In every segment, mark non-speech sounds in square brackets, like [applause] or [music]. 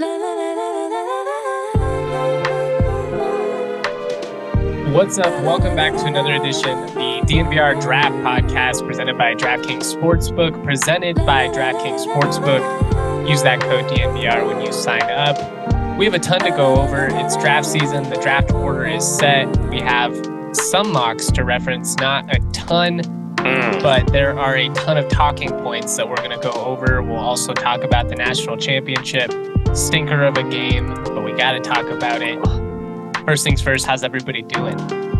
What's up? Welcome back to another edition of the DNVR Draft Podcast presented by DraftKings Sportsbook. Presented by DraftKings Sportsbook. Use that code DNVR when you sign up. We have a ton to go over. It's draft season. The draft order is set. We have some mocks to reference, not a ton, Mm. but there are a ton of talking points that we're going to go over. We'll also talk about the national championship, stinker of a game, but we got to talk about it. First things first, how's everybody doing?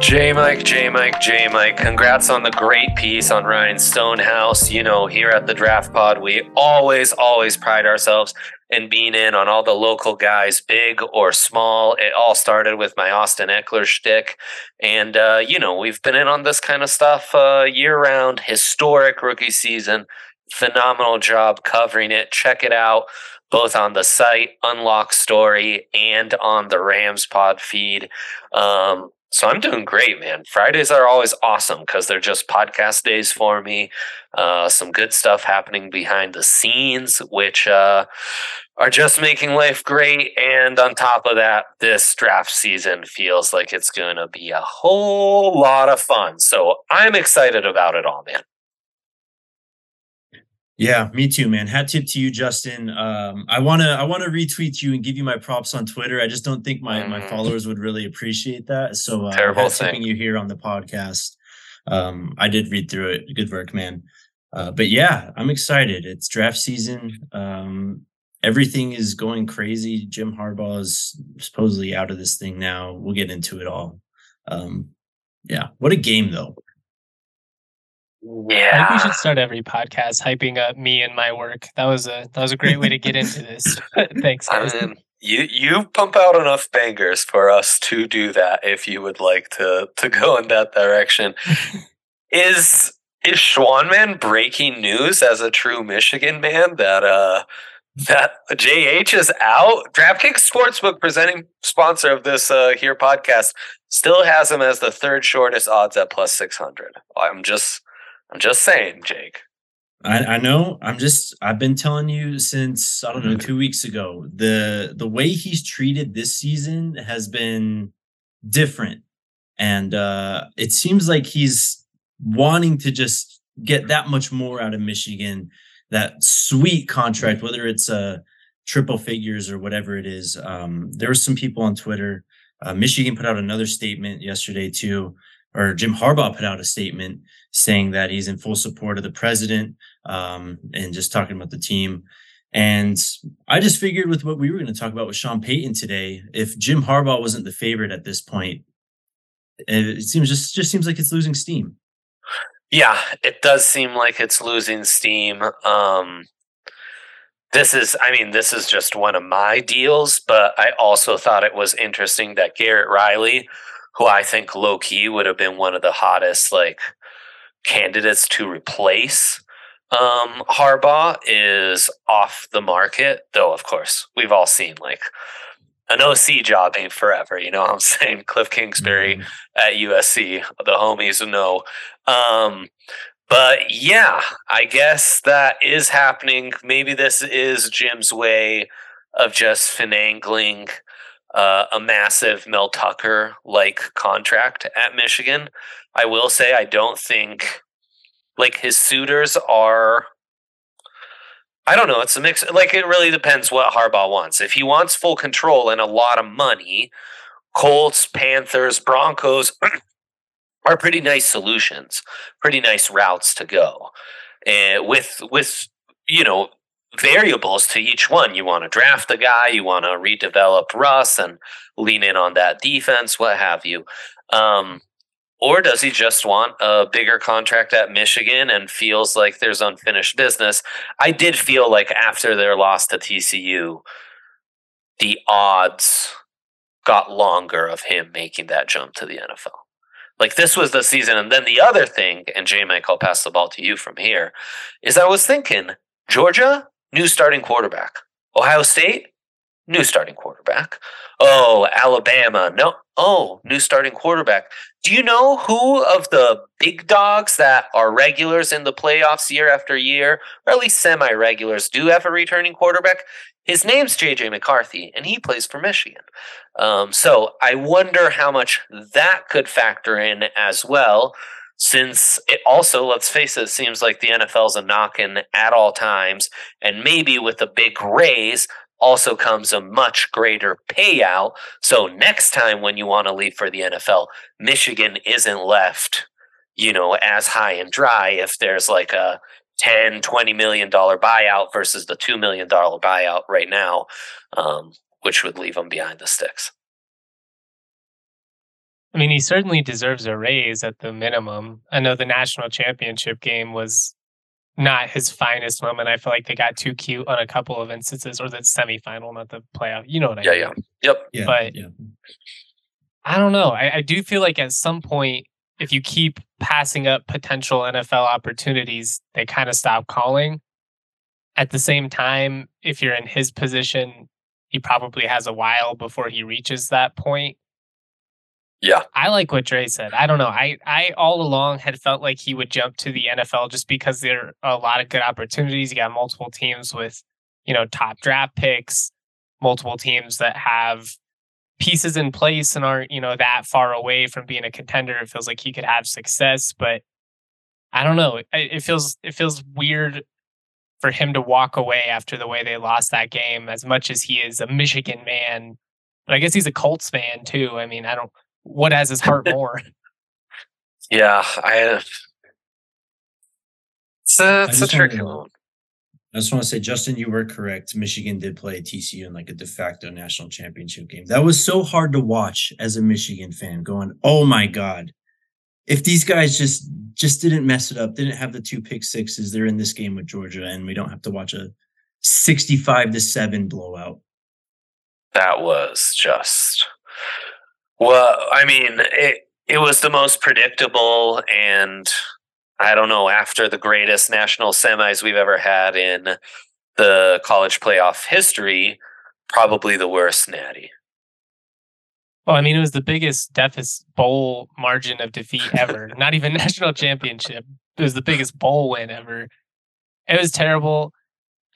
J Mike, J Mike, J Mike, congrats on the great piece on Ryan Stonehouse. You know, here at the Draft Pod, we always, always pride ourselves in being in on all the local guys, big or small. It all started with my Austin Ekeler shtick. And, uh, you know, we've been in on this kind of stuff uh, year round, historic rookie season. Phenomenal job covering it. Check it out both on the site, Unlock Story, and on the Rams Pod feed. Um, so I'm doing great, man. Fridays are always awesome because they're just podcast days for me. Uh, some good stuff happening behind the scenes, which uh, are just making life great. And on top of that, this draft season feels like it's going to be a whole lot of fun. So I'm excited about it all, man. Yeah, me too, man. Hat tip to you, Justin. Um, I wanna I wanna retweet you and give you my props on Twitter. I just don't think my my Mm. followers would really appreciate that. So uh, Terrible thing. you here on the podcast. Um, I did read through it. Good work, man. Uh, but yeah, I'm excited. It's draft season. Um, everything is going crazy. Jim Harbaugh is supposedly out of this thing now. We'll get into it all. Um, yeah, what a game though. I think we should start every podcast hyping up me and my work. That was a that was a great way to get into this. [laughs] Thanks, I guys. mean, you you pump out enough bangers for us to do that if you would like to to go in that direction. is is Schwanman breaking news as a true Michigan man that uh that JH is out? DraftKings Sportsbook presenting sponsor of this uh here podcast still has him as the third shortest odds at plus six hundred. I'm just I'm just saying, Jake. I, I know. I'm just. I've been telling you since I don't know Mhm. two weeks ago. The the way he's treated this season has been different, and uh it seems like he's wanting to just get that much more out of Michigan. That sweet contract, whether it's uh triple figures or whatever it is. Um, there were some people on Twitter. Uh, Michigan put out another statement yesterday too, or Jim Harbaugh put out a statement saying that he's in full support of the president um, and just talking about the team. And I just figured with what we were going to talk about with Sean Payton today, if Jim Harbaugh wasn't the favorite at this point, it seems just just seems like it's losing steam. Yeah, it does seem like it's losing steam. Um, this is, I mean, this is just one of my deals, but I also thought it was interesting that Garrett Riley, who I think low key would have been one of the hottest like candidates to replace um, Harbaugh, is off the market. Though, of course, we've all seen like an OC job ain't forever. You know what I'm [laughs] saying? Cliff Kingsbury Mhm. at USC. The homies know. Um, but yeah, I guess that is happening. Maybe this is Jim's way of just finagling uh, a massive Mel Tucker like contract at Michigan. I will say, I don't think like his suitors are I don't know. It's a mix. Like it really depends what Harbaugh wants. If he wants full control and a lot of money, Colts, Panthers, Broncos [clears throat] are pretty nice solutions, pretty nice routes to go. And with with you know variables to each one. You want to draft a guy, you want to redevelop Russ and lean in on that defense, what have you. Um, or does he just want a bigger contract at Michigan and feels like there's unfinished business? I did feel like after their loss to TCU, the odds got longer of him making that jump to the NFL. Like this was the season. And then the other thing, and J Mike, I'll pass the ball to you from here, is I was thinking Georgia, new starting quarterback. Ohio State, new starting quarterback. Oh, Alabama, no. Oh, new starting quarterback. Do you know who of the big dogs that are regulars in the playoffs year after year, or at least semi regulars, do have a returning quarterback? His name's JJ McCarthy, and he plays for Michigan. Um, so I wonder how much that could factor in as well, since it also, let's face it, seems like the NFL's a knocking at all times, and maybe with a big raise, also comes a much greater payout. So next time when you want to leave for the NFL, Michigan isn't left, you know, as high and dry if there's like a 10, 20 million dollar buyout versus the 2 million dollar buyout right now, um, which would leave them behind the sticks. I mean, he certainly deserves a raise at the minimum. I know the national championship game was not his finest moment. I feel like they got too cute on a couple of instances, or the semifinal, not the playoff. You know what I yeah, mean? Yeah, yeah, yep. Yeah, but yeah. I don't know. I, I do feel like at some point, if you keep passing up potential NFL opportunities, they kind of stop calling. At the same time, if you're in his position, he probably has a while before he reaches that point. Yeah. I like what Dre said. I don't know. I, I all along had felt like he would jump to the NFL just because there are a lot of good opportunities. You got multiple teams with, you know, top draft picks, multiple teams that have pieces in place and aren't, you know, that far away from being a contender. It feels like he could have success, but I don't know. It, it feels it feels weird for him to walk away after the way they lost that game as much as he is a Michigan man. But I guess he's a Colts fan too. I mean, I don't what has his heart more? [laughs] yeah, I. It's a, it's a tricky to, one. I just want to say, Justin, you were correct. Michigan did play TCU in like a de facto national championship game. That was so hard to watch as a Michigan fan. Going, oh my god, if these guys just just didn't mess it up, didn't have the two pick sixes, they're in this game with Georgia, and we don't have to watch a sixty-five to seven blowout. That was just well, I mean, it it was the most predictable and I don't know, after the greatest national semis we've ever had in the college playoff history, probably the worst natty. Well, I mean, it was the biggest deficit bowl margin of defeat [laughs] ever. Not even national championship. It was the biggest bowl win ever. It was terrible.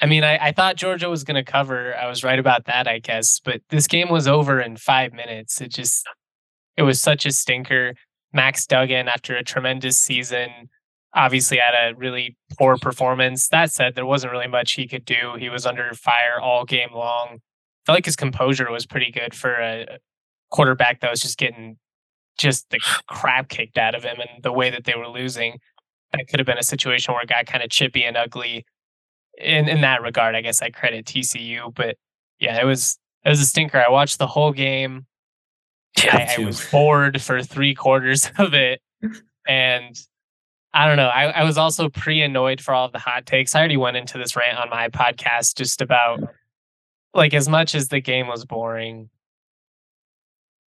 I mean, I, I thought Georgia was going to cover. I was right about that, I guess. But this game was over in five minutes. It just, it was such a stinker. Max Duggan, after a tremendous season, obviously had a really poor performance. That said, there wasn't really much he could do. He was under fire all game long. I felt like his composure was pretty good for a quarterback that was just getting just the crap kicked out of him and the way that they were losing. That could have been a situation where it got kind of chippy and ugly in in that regard, I guess I credit TCU. But yeah, it was it was a stinker. I watched the whole game. Yeah, I, I was bored for three quarters [laughs] of it, and I don't know. I, I was also pre annoyed for all of the hot takes. I already went into this rant on my podcast just about like as much as the game was boring.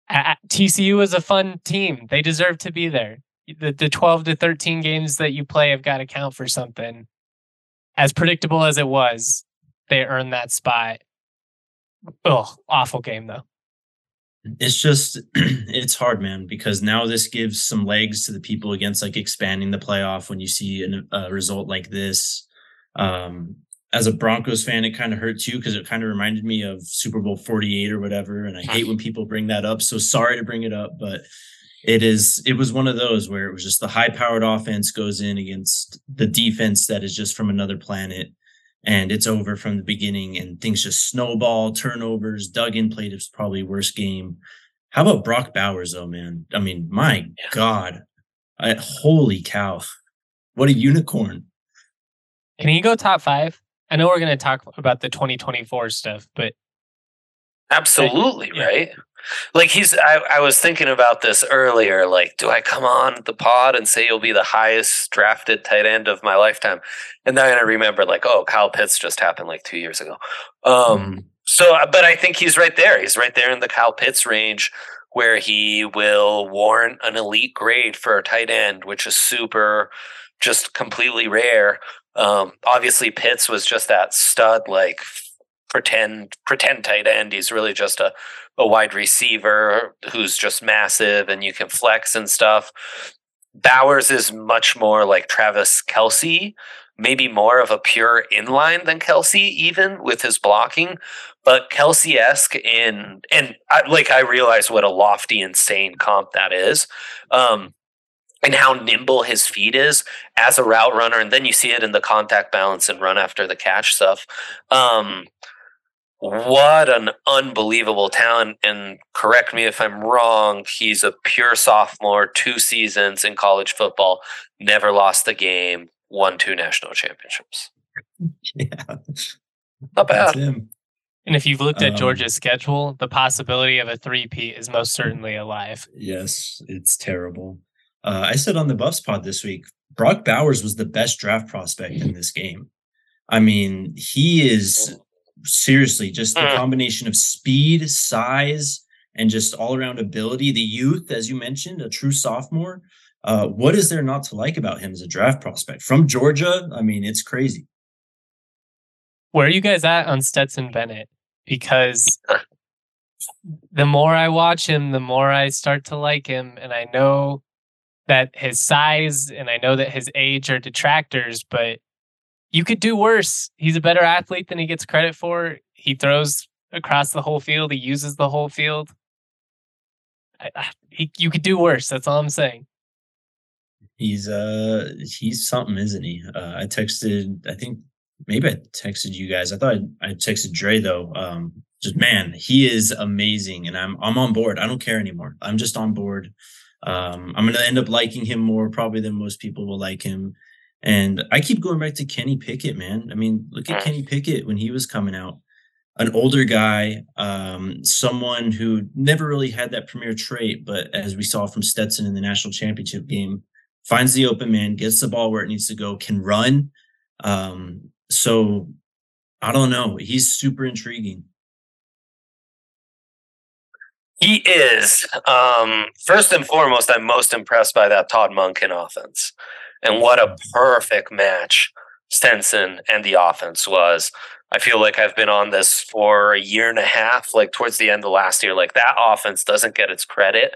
TCU was a fun team. They deserve to be there. The the 12 to 13 games that you play have got to count for something as predictable as it was, they earned that spot. Oh, awful game though. It's just [clears throat] it's hard, man, because now this gives some legs to the people against like expanding the playoff when you see an, a result like this. Um, as a Broncos fan, it kind of hurts you because it kind of reminded me of Super Bowl 48 or whatever. And I hate when people bring that up. So sorry to bring it up, but it is it was one of those where it was just the high powered offense goes in against the defense that is just from another planet and it's over from the beginning and things just snowball, turnovers. Duggan played his probably worst game. How about Brock Bowers though, man? I mean, my yeah. God. I, holy cow. What a unicorn. Can he go top five? I know we're going to talk about the 2024 stuff, but absolutely, right? Like he's I, I was thinking about this earlier. Like, do I come on the pod and say you'll be the highest drafted tight end of my lifetime? And then I remember like, oh, Kyle Pitts just happened like two years ago. Um, mm. so but I think he's right there. He's right there in the Kyle Pitts range where he will warrant an elite grade for a tight end, which is super just completely rare. Um, obviously Pitts was just that stud like pretend pretend tight end. He's really just a a wide receiver who's just massive and you can flex and stuff. Bowers is much more like Travis Kelce, maybe more of a pure inline than Kelce, even with his blocking. But Kelce esque in, and I, like I realize what a lofty, insane comp that is. Um, and how nimble his feet is as a route runner. And then you see it in the contact balance and run after the catch stuff. Um, what an unbelievable talent. And correct me if I'm wrong, he's a pure sophomore, two seasons in college football, never lost a game, won two national championships. [laughs] Yeah. Not bad. And if you've looked at um, Georgia's schedule, the possibility of a three-peat is most certainly alive. Yes, it's terrible. Uh, I said on the Buffs pod this week, Brock Bowers was the best draft prospect in this game. I mean, he is seriously just the mm. combination of speed, size, and just all around ability. The youth, as you mentioned, a true sophomore. Uh, what is there not to like about him as a draft prospect from Georgia? I mean, it's crazy. Where are you guys at on Stetson Bennett? Because the more I watch him, the more I start to like him. And I know that his size and I know that his age are detractors, but you could do worse. He's a better athlete than he gets credit for. He throws across the whole field. He uses the whole field. I, I, he, you could do worse. That's all I'm saying. He's uh he's something, isn't he? Uh, I texted. I think maybe I texted you guys. I thought I, I texted Dre though. Um, just man, he is amazing, and I'm I'm on board. I don't care anymore. I'm just on board. Um, I'm gonna end up liking him more probably than most people will like him. And I keep going back to Kenny Pickett, man. I mean, look at Kenny Pickett when he was coming out. An older guy, um, someone who never really had that premier trait, but as we saw from Stetson in the national championship game, finds the open man, gets the ball where it needs to go, can run. Um, so I don't know. He's super intriguing. He is. Um, first and foremost, I'm most impressed by that Todd Monken offense. And what a perfect match Stetson and the offense was. I feel like I've been on this for a year and a half, like towards the end of last year. Like that offense doesn't get its credit,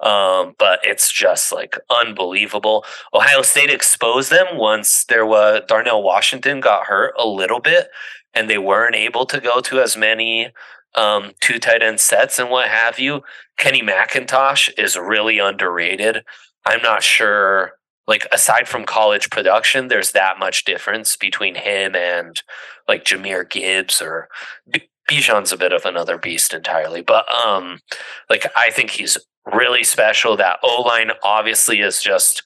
um, but it's just like unbelievable. Ohio State exposed them once there was Darnell Washington got hurt a little bit, and they weren't able to go to as many um, two tight end sets and what have you. Kenny McIntosh is really underrated. I'm not sure like aside from college production, there's that much difference between him and like Jahmyr Gibbs or Bijan's a bit of another beast entirely. But um like I think he's really special. That O line obviously is just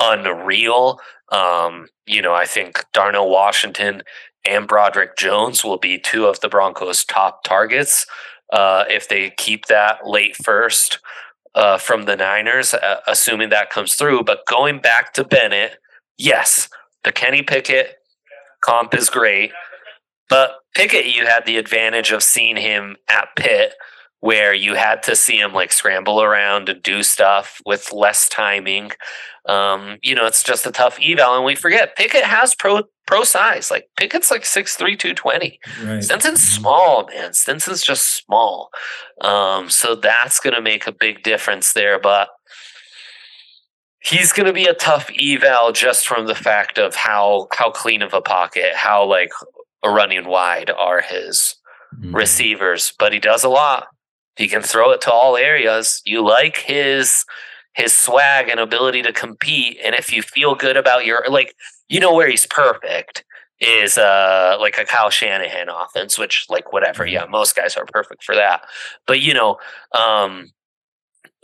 unreal. Um, you know, I think Darnell Washington and Broderick Jones will be two of the Broncos' top targets uh, if they keep that late first uh, from the Niners, uh, assuming that comes through. But going back to Bennett, yes, the Kenny Pickett comp is great. But Pickett, you had the advantage of seeing him at Pitt, where you had to see him like scramble around and do stuff with less timing. Um, you know, it's just a tough eval. And we forget Pickett has pro pro size. Like Pickett's like 6'3, 220. Right. Stetson's mm-hmm. small, man. Stetson's just small. Um, so that's gonna make a big difference there. But he's gonna be a tough eval just from the fact of how how clean of a pocket, how like running wide are his mm-hmm. receivers. But he does a lot. He can throw it to all areas. You like his his swag and ability to compete. And if you feel good about your like, you know where he's perfect is uh like a Kyle Shanahan offense, which like whatever, yeah, most guys are perfect for that. But you know, um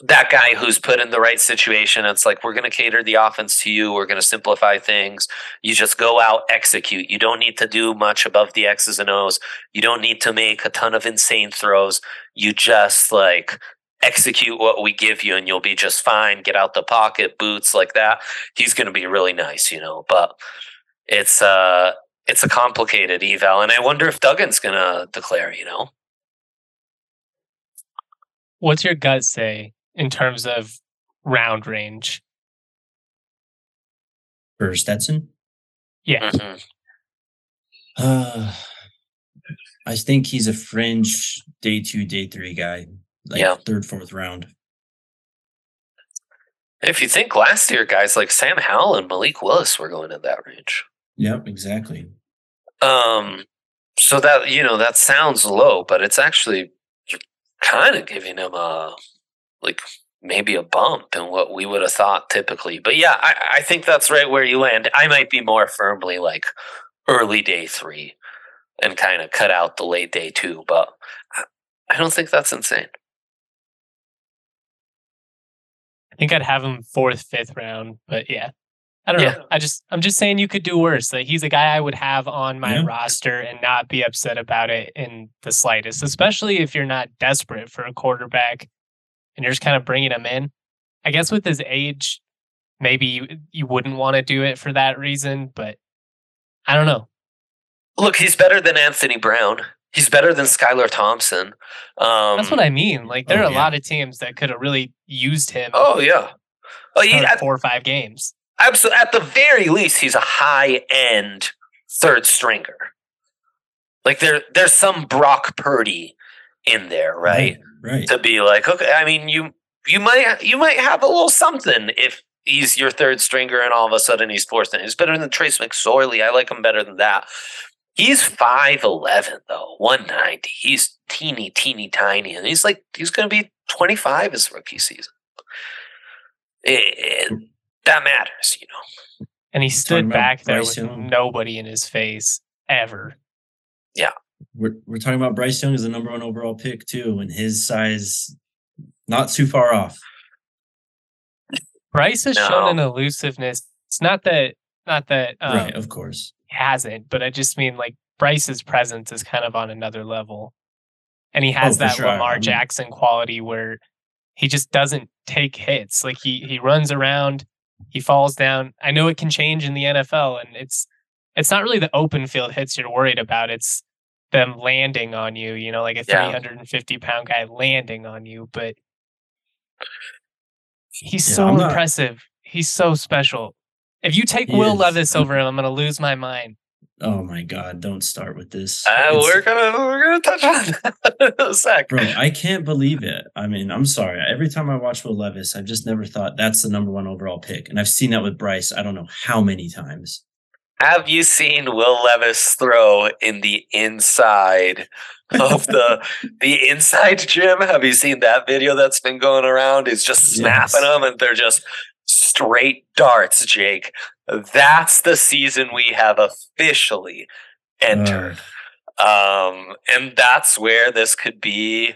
that guy who's put in the right situation. It's like, we're going to cater the offense to you. We're going to simplify things. You just go out, execute. You don't need to do much above the X's and O's. You don't need to make a ton of insane throws. You just like execute what we give you and you'll be just fine. Get out the pocket, boots like that. He's going to be really nice, you know, but it's, uh, it's a complicated eval. And I wonder if Duggan's going to declare, you know? What's your gut say in terms of round range. For Stetson? Yeah. Uh, [sighs] I think he's a fringe day two, day three guy. Like Yeah. third, fourth round. If you think last year, guys like Sam Howell and Malik Willis were going in that range. Yep, exactly. Um, so that you know that sounds low, but it's actually kind of giving him a like maybe a bump in what we would have thought typically. But yeah, I, I think that's right where you land. I might be more firmly like early day three and kind of cut out the late day two, but I, don't think that's insane. I think I'd have him fourth, fifth round, but yeah. I don't Yeah. know. I just I'm just saying you could do worse. Like he's a guy I would have on my Yeah. roster and not be upset about it in the slightest, especially if you're not desperate for a quarterback and you're just kind of bringing him in. I guess with his age, maybe you, you wouldn't want to do it for that reason, but I don't know. Look, he's better than Anthony Brown. He's better than Skylar Thompson. Um, That's what I mean. Like there oh, are a yeah. lot of teams that could have really used him Oh yeah. Oh, yeah. four or five games. Absolutely. At the very least, he's a high end third stringer. Like there, there's some Brock Purdy in there, right? Right. To be like, okay, I mean, you you might you might have a little something if he's your third stringer and all of a sudden he's fourth. And he's better than Trace McSorley. I like him better than that. He's five eleven though, one ninety. He's teeny, teeny, tiny, and he's like he's going to be twenty five his rookie season. It- it- that matters, you know. And he stood back there with nobody in his face ever. We're we're talking about Bryce Young as the number one overall pick too, and his size not too far off. Bryce has No. shown an elusiveness. It's not that not that um, right, of course. he hasn't, but I just mean like Bryce's presence is kind of on another level. And he has Oh, that sure. I Lamar mean- Jackson quality where he just doesn't take hits. Like he he runs around, he falls down. I know it can change in the NFL and it's it's not really the open field hits you're worried about. It's them landing on you, you know, like a Yeah. 350 pound guy landing on you. But he's Yeah, so I'm not- impressive. He's so special. If you take He Will is. Levis over him, I'm going to lose my mind. Oh my god, don't start with this. Uh, It's- we're gonna we're gonna touch on [laughs] that in a sec. Bro, I can't believe it. I mean, I'm sorry. Every time I watch Will Levis, I've just never thought that's the number one overall pick. And I've seen that with Bryce, I don't know how many times. Have you seen Will Levis throw in the inside of the [laughs] the inside gym? Have you seen that video that's been going around? He's just snapping Yes. them and they're just straight darts, Jake. That's the season we have officially entered. Ugh. Um, and that's where this could be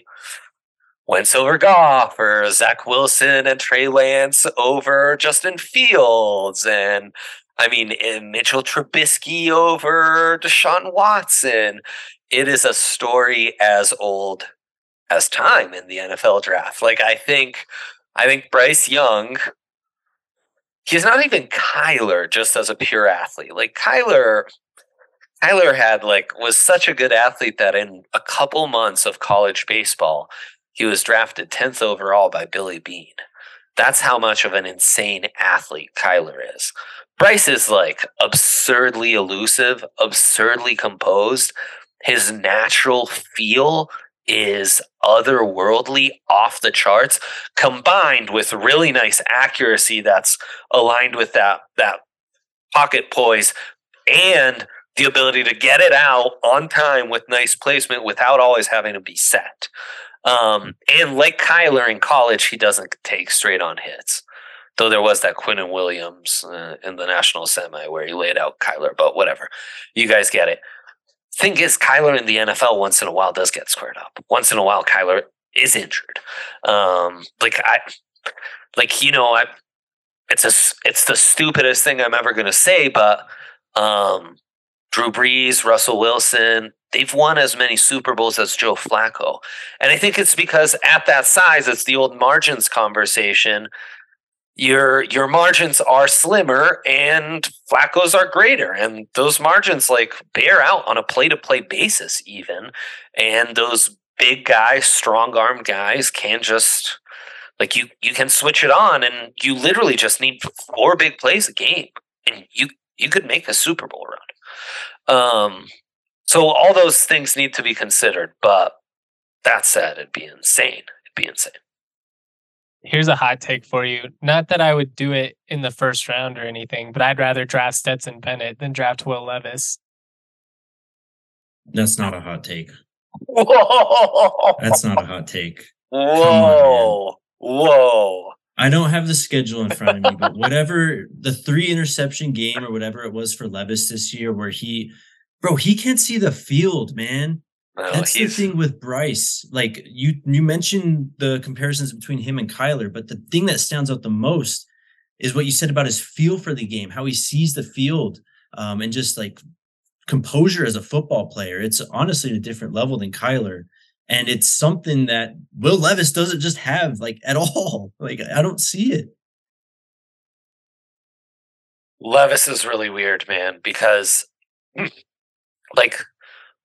Wentz over Goff or Zach Wilson and Trey Lance over Justin Fields. And I mean, Mitchell Trubisky over Deshaun Watson. It is a story as old as time in the NFL draft. Like, I think, I think Bryce Young, he's not even Kyler just as a pure athlete. Like, Kyler, Kyler had like was such a good athlete that in a couple months of college baseball, he was drafted 10th overall by Billy Beane. That's how much of an insane athlete Kyler is. Bryce is like absurdly elusive, absurdly composed. His natural feel is otherworldly, off the charts, combined with really nice accuracy that's aligned with that that pocket poise and the ability to get it out on time with nice placement without always having to be set. Um, and like Kyler in college, he doesn't take straight on hits. Though there was that Quinnen Williams uh, in the national semi where he laid out Kyler, but whatever. You guys get it. Thing is, Kyler in the NFL once in a while does get squared up. Once in a while, Kyler is injured. Um, like I, like you know, I. It's a, it's the stupidest thing I'm ever to say, but um, Drew Brees, Russell Wilson, they've won as many Super Bowls as Joe Flacco. And I think it's because at that size, it's the old margins conversation. Your your margins are slimmer and Flacco's are greater. And those margins like bear out on a play to play basis, even. And those big guys, strong arm guys can just like you you can switch it on and you literally just need four big plays a game. And you you could make a Super Bowl run. Um, so all those things need to be considered. But that said, it'd be insane. It'd be insane. Here's a hot take for you. Not that I would do it in the first round or anything, but I'd rather draft Stetson Bennett than draft Will Levis. That's not a hot take. Whoa! That's not a hot take. Whoa! On, Whoa! I don't have the schedule in front of me, but whatever the three interception game or whatever it was for Levis this year, where he, bro, he can't see the field, man. That's the thing with Bryce. Like you, you mentioned the comparisons between him and Kyler, but the thing that stands out the most is what you said about his feel for the game, how he sees the field, um, and just like composure as a football player. It's honestly a different level than Kyler and it's something that Will Levis doesn't just have like at [laughs] all. Like I don't see it. Levis is really weird, man, because [clears throat] like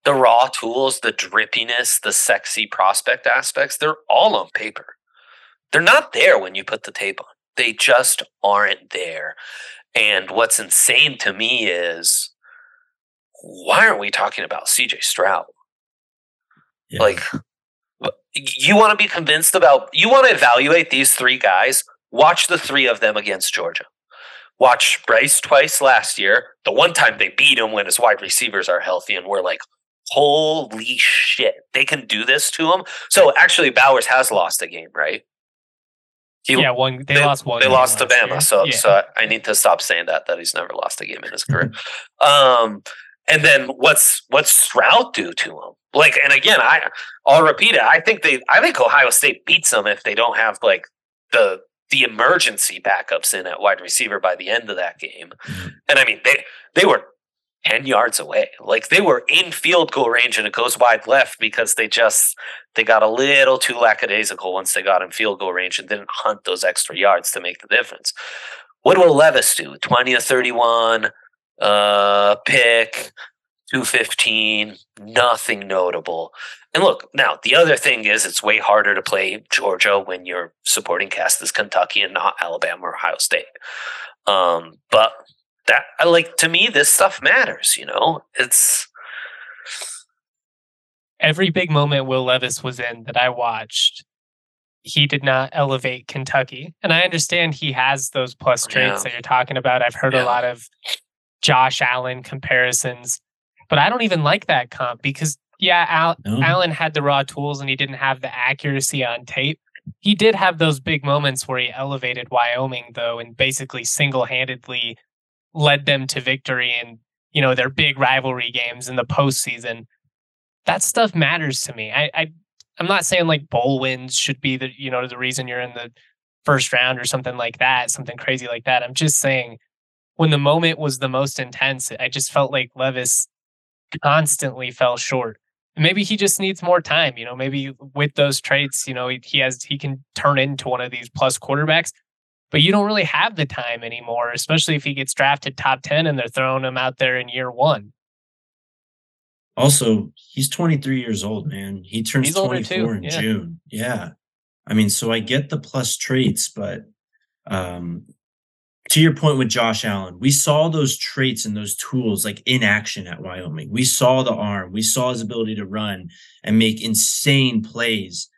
the raw tools, the drippiness, the sexy prospect aspects, they're all on paper. They're not there when you put the tape on. They just aren't there. And what's insane to me is why aren't we talking about CJ Stroud? Yeah. Like, you want to be convinced about, you want to evaluate these three guys, watch the three of them against Georgia. Watch Bryce twice last year. The one time they beat him when his wide receivers are healthy, and we're like, holy shit, they can do this to him. So actually, Bowers has lost a game, right? He, yeah, one they, they, lost one. They lost to Bama, year. so yeah. so I need to stop saying that that he's never lost a game in his career. um, and then what's what's Stroud do to him? Like, and again, I I'll repeat it. I think they I think Ohio State beats them if they don't have like the the emergency backups in at wide receiver by the end of that game. Mm-hmm. And I mean, they they were 10 yards away. Like they were in field goal range and it goes wide left because they just they got a little too lackadaisical once they got in field goal range and didn't hunt those extra yards to make the difference. What will Levis do? 20 to 31, uh, pick, 215, nothing notable. And look, now the other thing is it's way harder to play Georgia when your supporting cast is Kentucky and not Alabama or Ohio State. Um, but that like to me, this stuff matters, you know? It's every big moment Will Levis was in that I watched, he did not elevate Kentucky. And I understand he has those plus traits yeah. that you're talking about. I've heard yeah. a lot of Josh Allen comparisons, but I don't even like that comp because yeah, Al- oh. no. Allen had the raw tools and he didn't have the accuracy on tape. He did have those big moments where he elevated Wyoming though, and basically single handedly led them to victory in you know their big rivalry games in the postseason. That stuff matters to me. I, I I'm not saying like bowl wins should be the you know the reason you're in the first round or something like that, something crazy like that. I'm just saying when the moment was the most intense, I just felt like Levis constantly fell short. Maybe he just needs more time. You know, maybe with those traits, you know, he, he has he can turn into one of these plus quarterbacks. But you don't really have the time anymore, especially if he gets drafted top ten and they're throwing him out there in year one. Also, he's 23 years old, man. He turns he's 24 in yeah. June. Yeah. I mean, so I get the plus traits, but um, to your point with Josh Allen, we saw those traits and those tools like in action at Wyoming. We saw the arm, we saw his ability to run and make insane plays.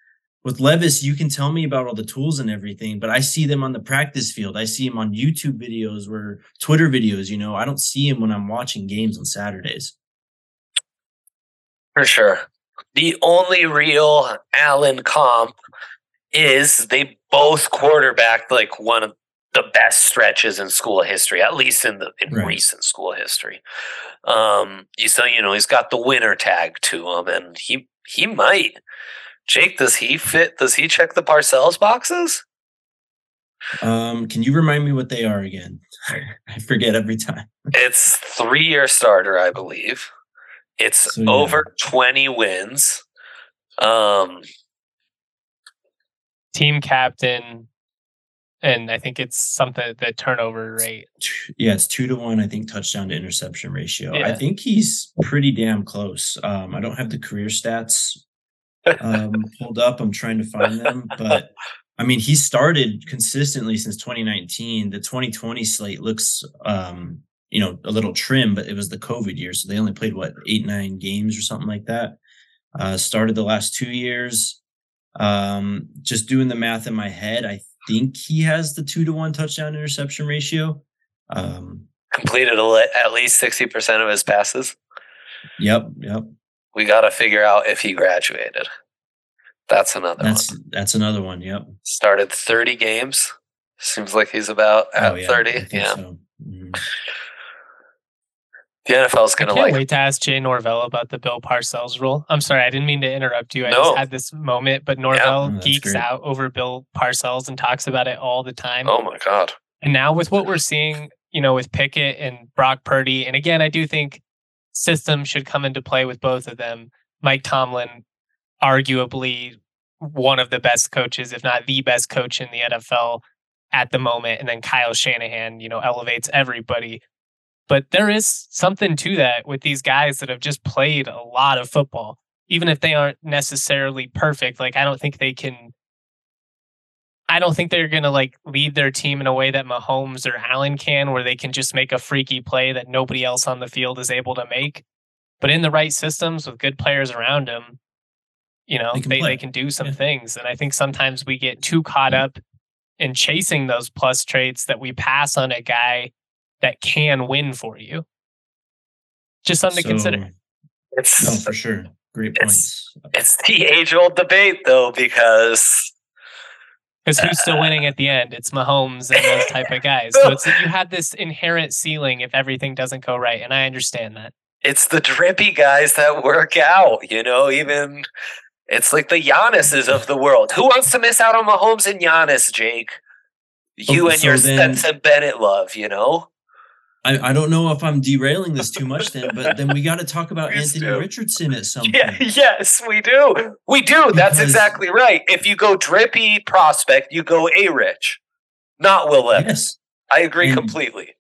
With Levis, you can tell me about all the tools and everything, but I see them on the practice field. I see him on YouTube videos or Twitter videos. You know, I don't see him when I'm watching games on Saturdays. For sure. The only real Allen comp is they both quarterback like one of the best stretches in school history, at least in the in Right. recent school history. Um, you so you know he's got the winner tag to him, and he he might. Jake, does he fit? Does he check the Parcells boxes? Um, can you remind me what they are again? [laughs] I forget every time. It's three year starter, I believe. It's So, yeah. over twenty wins. Um, Team captain, and I think it's something the turnover rate. Yeah, it's two to one, I think, touchdown to interception ratio. I think he's pretty damn close. Um, I don't have the career stats um [laughs] pulled up. I'm trying to find them, but I mean, he started consistently since 2019. The 2020 slate looks um, you know, a little trim, but it was the COVID year. So they only played what eight, nine games or something like that. Uh started the last two years. Um, just doing the math in my head, I think he has the two to one touchdown interception ratio. Um, completed at least sixty percent of his passes. yep, yep. We got to figure out if he graduated. That's another That's one. that's another one. Yep. Started thirty games. Seems like he's about at Oh, yeah, thirty. Yeah, so. Mhm. The NFL's I gonna can't like. wait to ask Jay Norvell about the Bill Parcells rule. I'm sorry, I didn't mean to interrupt you. I No. just had this moment, but Norvell No, that's geeks great. out over Bill Parcells and talks about it all the time. Oh my god! And now with what we're seeing, you know, with Pickett and Brock Purdy, and again, I do think system should come into play with both of them. Mike Tomlin, arguably one of the best coaches, if not the best coach in the NFL at the moment, and then Kyle Shanahan, you know, elevates everybody. But there is something to that with these guys that have just played a lot of football, even if they aren't necessarily perfect. Like I don't think they can I don't think they're going to like lead their team in a way that Mahomes or Allen can, where they can just make a freaky play that nobody else on the field is able to make. But in the right systems with good players around them, you know, They they, can they, play. can do some Yeah. things. And I think sometimes we get too caught up in chasing those plus traits that we pass on a guy that can win for you. Just something to consider. It's No, for sure. Great It's- points. it's the age old debate though because Because who's still winning at the end? It's Mahomes and those type of guys. So it's you have this inherent ceiling if everything doesn't go right, and I understand that. it's the drippy guys that work out. You know, even it's like the Giannis's of the world. Who wants to miss out on Mahomes and Giannis, Jake? You Oh, and so your then- Stetson Bennett love. You know. I, I don't know if I'm derailing this too much then, but then we got to talk about Anthony do. Richardson at some Yeah, point. yes, we do. We do. That's exactly right. If you go drippy prospect, you go a rich, not Will Levis. Yes. I agree And- completely.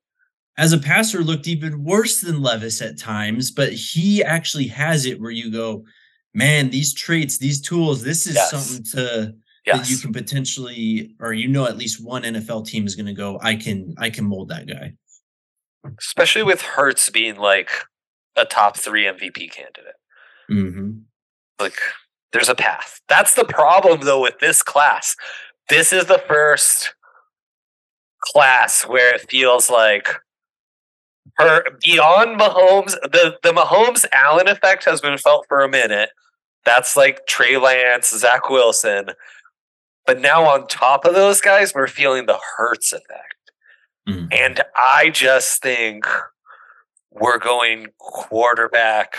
As a passer, looked even worse than Levis at times, but he actually has it where you go, man, these traits, these tools, this is Yes. something to Yes. that you can potentially, or you know, at least one NFL team is going to go. I can, I can mold that guy. Especially with Hurts being like a top three MVP candidate. hmm Like there's a path. That's the problem though with this class. This is the first class where it feels like her beyond Mahomes, the, the Mahomes Allen effect has been felt for a minute. That's like Trey Lance, Zach Wilson. But now on top of those guys, we're feeling the Hurts effect. Mhm. And I just think we're going quarterback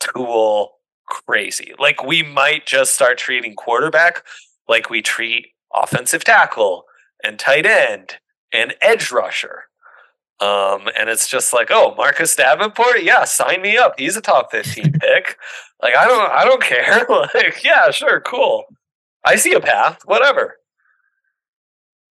tool crazy. Like we might just start treating quarterback like we treat offensive tackle and tight end and edge rusher. Um, and it's just like, oh, Marcus Davenport, yeah, sign me up. He's a top 15 [laughs] pick. Like, I don't I don't care. [laughs] like, yeah, sure, cool. I see a path, whatever.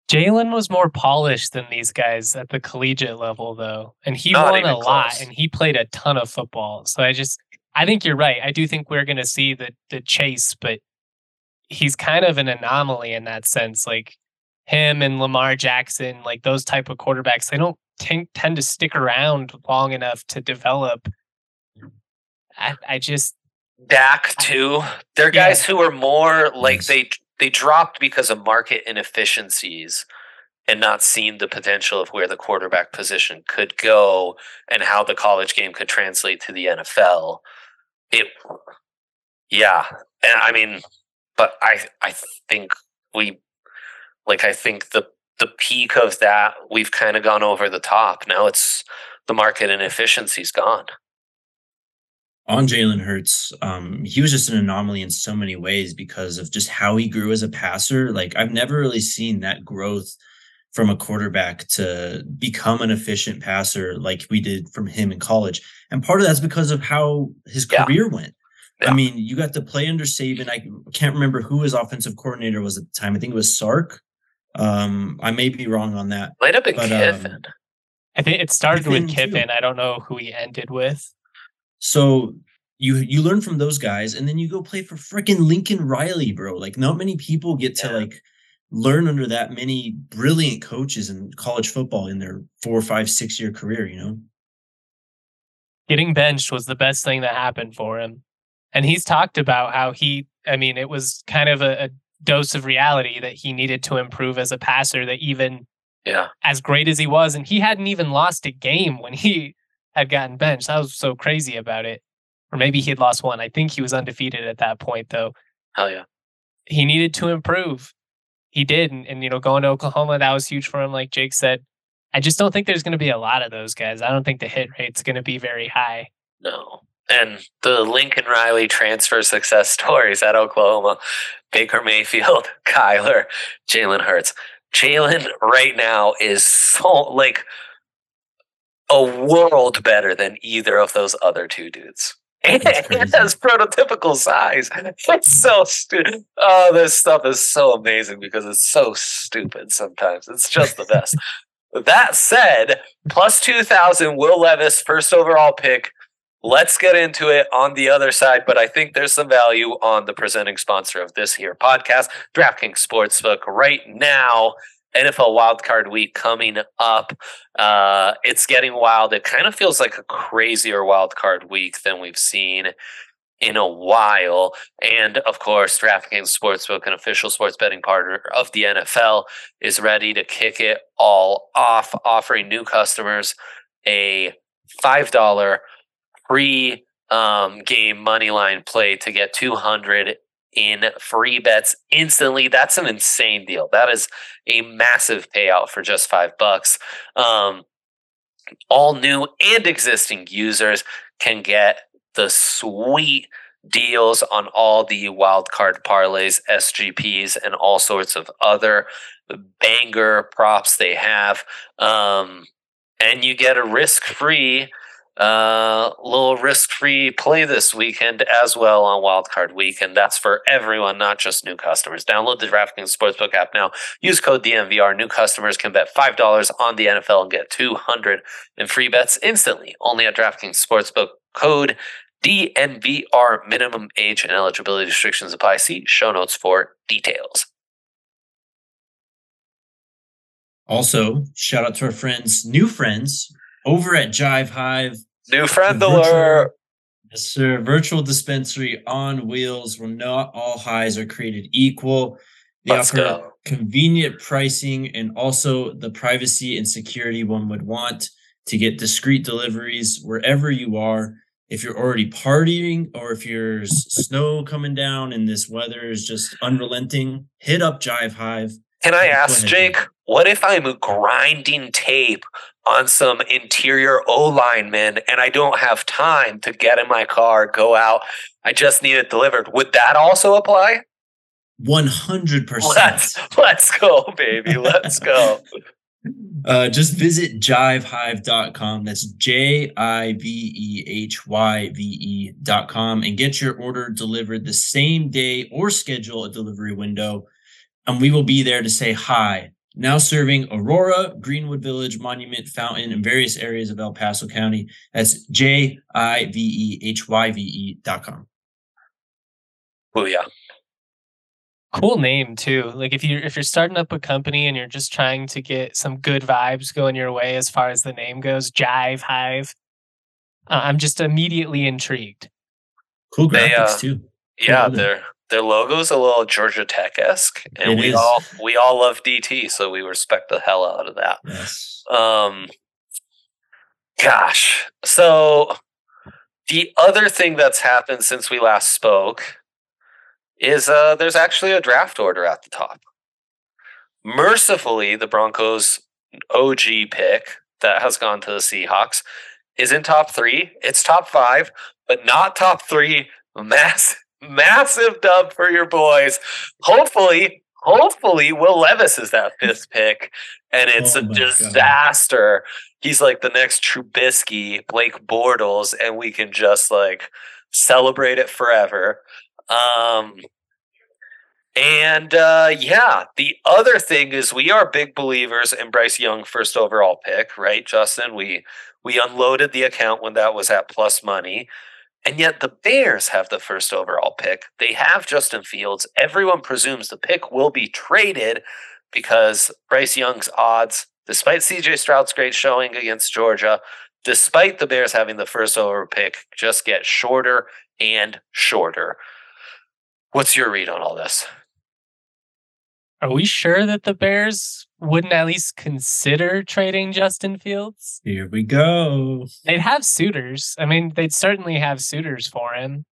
Jalen was more polished than these guys at the collegiate level, though, and he Not won a lot, and he played a ton of football. So I just, I think you're right. I do think we're going to see the the chase, but he's kind of an anomaly in that sense. Like him and Lamar Jackson, like those type of quarterbacks, they don't ten- tend to stick around long enough to develop. I, I just, Dak too. They're Yeah. guys who are more like they they dropped because of market inefficiencies and not seen the potential of where the quarterback position could go and how the college game could translate to the NFL. It yeah. And I mean, but I I think we like I think the the peak of that, we've kind of gone over the top. Now it's the market inefficiency's gone. On Jalen Hurts, um, he was just an anomaly in so many ways because of just how he grew as a passer. Like I've never really seen that growth from a quarterback to become an efficient passer like we did from him in college. And part of that's because of how his career yeah. went. Yeah. I mean, you got to play under Saban. I can't remember who his offensive coordinator was at the time. I think it was Sark. Um, I may be wrong on that. Might have been but, Kiffin. Um, I think it started Kiffin with Kiffin. Too. I don't know who he ended with. So you you learn from those guys, and then you go play for freaking Lincoln Riley, bro. Like, not many people get yeah. to like learn under that many brilliant coaches in college football in their four, five, six year career. You know, getting benched was the best thing that happened for him, and he's talked about how he. I mean, it was kind of a, a dose of reality that he needed to improve as a passer. That even yeah, as great as he was, and he hadn't even lost a game when he had gotten benched. I was so crazy about it. Or maybe he had lost one. I think he was undefeated at that point, though. Hell yeah. He needed to improve. He did. And, and you know, going to Oklahoma, that was huge for him, like Jake said. I just don't think there's going to be a lot of those guys. I don't think the hit rate's going to be very high. No. And the Lincoln Riley transfer success [laughs] stories at Oklahoma Baker Mayfield, [laughs] Kyler, Jalen Hurts. Jalen right now is so like a world better than either of those other two dudes. [laughs] And it has prototypical size. [laughs] It's so stupid. Oh, this stuff is so amazing because it's so stupid sometimes. It's just the best. [laughs] that said, plus 2,000, Will Levis, first overall pick. Let's get into it on the other side, but I think there's some value on the presenting sponsor of this here podcast, DraftKings Sportsbook. Right now, NFL wildcard week coming up. Uh, it's getting wild. It kind of feels like a crazier wildcard week than we've seen in a while. And of course, DraftKings Sportsbook, an official sports betting partner of the NFL, is ready to kick it all off, offering new customers a $5 free um, game money line play to get 200 in free bets instantly. That's an insane deal. That is a massive payout for just five bucks. Um, all new and existing users can get the sweet deals on all the wildcard parlays, SGPs, and all sorts of other banger props they have. Um, and you get a risk free uh, little risk-free play this weekend as well on Wildcard Week, and that's for everyone, not just new customers. Download the DraftKings Sportsbook app now. Use code DNVR. New customers can bet five dollars on the NFL and get two hundred in free bets instantly. Only at DraftKings Sportsbook. Code DNVR. Minimum age and eligibility restrictions apply. See show notes for details. Also, shout out to our friends, new friends over at Jive Hyve. New friend alert. Yes, sir. Virtual dispensary on wheels where not all highs are created equal. They Let's offer go. convenient pricing and also the privacy and security one would want to get discreet deliveries wherever you are. If you're already partying or if there's snow coming down and this weather is just unrelenting, hit up Jive Hyve. Can I ask, Jake, what if I'm grinding tape on some interior O lineman and I don't have time to get in my car, go out. I just need it delivered. Would that also apply? 100%. Let's, let's go, baby. Let's go. [laughs] Uh, just visit jivehyve.com. That's J I V E H Y V E.com and get your order delivered the same day or schedule a delivery window. And we will be there to say hi now serving Aurora, Greenwood Village, Monument, Fountain, and various areas of El Paso County. That's J I V E H Y V E dot com. Oh yeah. Cool name too. Like if you're if you're starting up a company and you're just trying to get some good vibes going your way as far as the name goes, Jive Hyve. Uh, I'm just immediately intrigued. Cool graphics they, uh, too. Yeah, they're their logo's a little Georgia Tech esque, and it we is. all we all love DT, so we respect the hell out of that. Yes. Um, gosh, so the other thing that's happened since we last spoke is uh, there's actually a draft order at the top. mercifully, the Broncos OG pick that has gone to the Seahawks is in top three. It's top five, but not top three. Massive, massive dub for your boys. Hopefully, hopefully, Will Levis is that fifth pick, and it's oh a disaster. God. He's like the next Trubisky, Blake Bortles, and we can just like celebrate it forever. Um, and uh, yeah, the other thing is we are big believers in Bryce Young first overall pick, right, Justin? We we unloaded the account when that was at plus money. And yet the Bears have the first overall pick. They have Justin Fields. Everyone presumes the pick will be traded because Bryce Young's odds, despite CJ Stroud's great showing against Georgia, despite the Bears having the first overall pick, just get shorter and shorter. What's your read on all this? Are we sure that the Bears wouldn't at least consider trading Justin Fields? Here we go. They'd have suitors. I mean, they'd certainly have suitors for him.